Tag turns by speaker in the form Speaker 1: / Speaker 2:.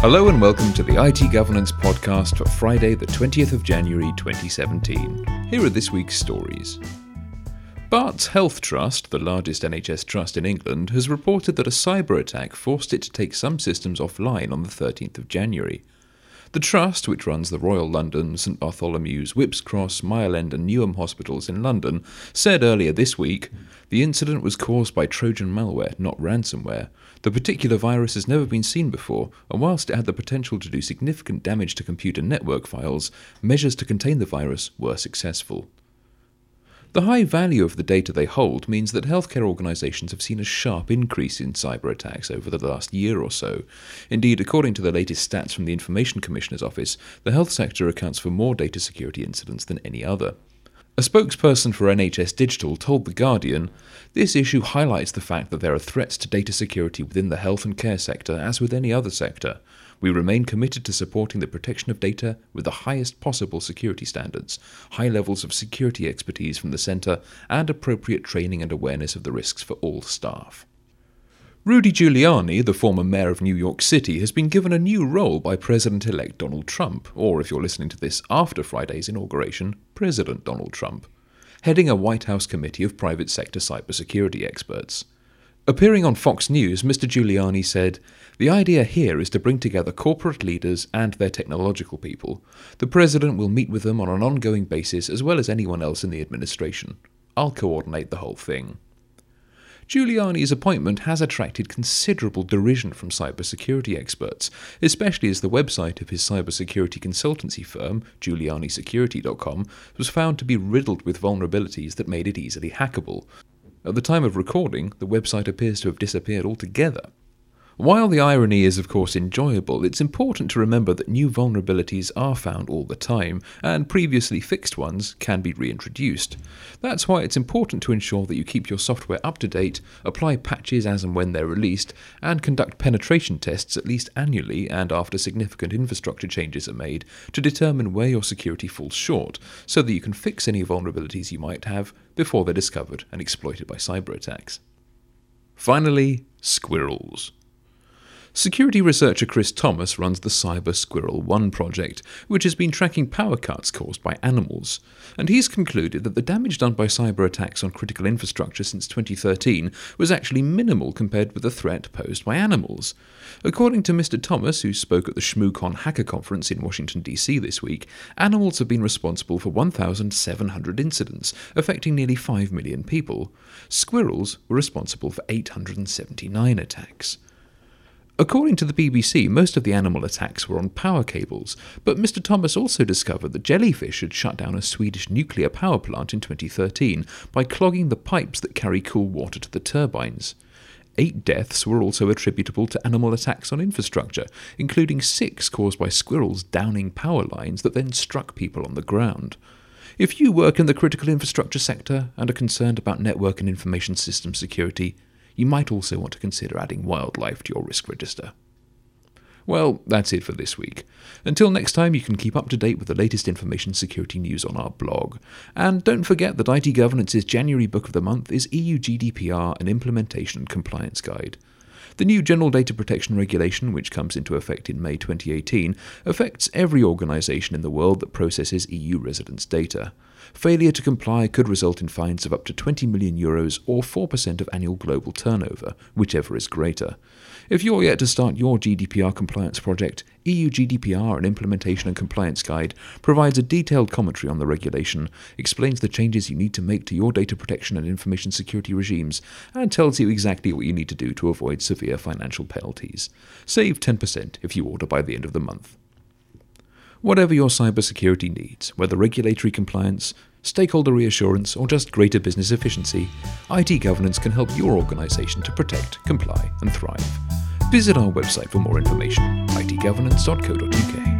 Speaker 1: Hello and welcome to the IT Governance Podcast for Friday, the 20th of January 2017. Here are this week's stories. Barts Health Trust, the largest NHS trust in England, has reported that a cyber attack forced it to take some systems offline on the 13th of January. The Trust, which runs the Royal London, St Bartholomew's, Whipps Cross, Mile End, and Newham hospitals in London, said earlier this week the incident was caused by Trojan malware, not ransomware. The particular virus has never been seen before, and whilst it had the potential to do significant damage to computer network files, measures to contain the virus were successful. The high value of the data they hold means that healthcare organisations have seen a sharp increase in cyber attacks over the last year or so. Indeed, according to the latest stats from the Information Commissioner's Office, the health sector accounts for more data security incidents than any other. A spokesperson for NHS Digital told The Guardian this issue highlights the fact that there are threats to data security within the health and care sector as with any other sector. We remain committed to supporting the protection of data with the highest possible security standards, high levels of security expertise from the centre, and appropriate training and awareness of the risks for all staff. Rudy Giuliani, the former mayor of New York City, has been given a new role by President elect Donald Trump, or if you're listening to this after Friday's inauguration, President Donald Trump, heading a White House committee of private sector cybersecurity experts. Appearing on Fox News, Mr. Giuliani said, The idea here is to bring together corporate leaders and their technological people. The President will meet with them on an ongoing basis as well as anyone else in the administration. I'll coordinate the whole thing. Giuliani's appointment has attracted considerable derision from cybersecurity experts, especially as the website of his cybersecurity consultancy firm, GiulianiSecurity.com, was found to be riddled with vulnerabilities that made it easily hackable. At the time of recording, the website appears to have disappeared altogether. While the irony is, of course, enjoyable, it's important to remember that new vulnerabilities are found all the time, and previously fixed ones can be reintroduced. That's why it's important to ensure that you keep your software up to date, apply patches as and when they're released, and conduct penetration tests at least annually and after significant infrastructure changes are made to determine where your security falls short, so that you can fix any vulnerabilities you might have before they're discovered and exploited by cyber attacks. Finally, squirrels. Security researcher Chris Thomas runs the Cyber Squirrel 1 project, which has been tracking power cuts caused by animals. And he's concluded that the damage done by cyber attacks on critical infrastructure since 2013 was actually minimal compared with the threat posed by animals. According to Mr. Thomas, who spoke at the ShmooCon Hacker Conference in Washington, D.C. this week, animals have been responsible for 1,700 incidents, affecting nearly 5 million people. Squirrels were responsible for 879 attacks. According to the BBC, most of the animal attacks were on power cables, but Mr. Thomas also discovered that jellyfish had shut down a Swedish nuclear power plant in 2013 by clogging the pipes that carry cool water to the turbines. Eight deaths were also attributable to animal attacks on infrastructure, including six caused by squirrels downing power lines that then struck people on the ground. If you work in the critical infrastructure sector and are concerned about network and information system security, you might also want to consider adding wildlife to your risk register. Well, that's it for this week. Until next time, you can keep up to date with the latest information security news on our blog. And don't forget that IT Governance's January book of the month is EU GDPR and Implementation Compliance Guide. The new General Data Protection Regulation, which comes into effect in May 2018, affects every organisation in the world that processes EU residents' data. Failure to comply could result in fines of up to 20 million euros or 4% of annual global turnover, whichever is greater. If you're yet to start your GDPR compliance project, EU GDPR and Implementation and Compliance Guide provides a detailed commentary on the regulation, explains the changes you need to make to your data protection and information security regimes, and tells you exactly what you need to do to avoid severe financial penalties. Save 10% if you order by the end of the month. Whatever your cybersecurity needs, whether regulatory compliance, stakeholder reassurance, or just greater business efficiency, IT governance can help your organization to protect, comply, and thrive. Visit our website for more information itgovernance.co.uk.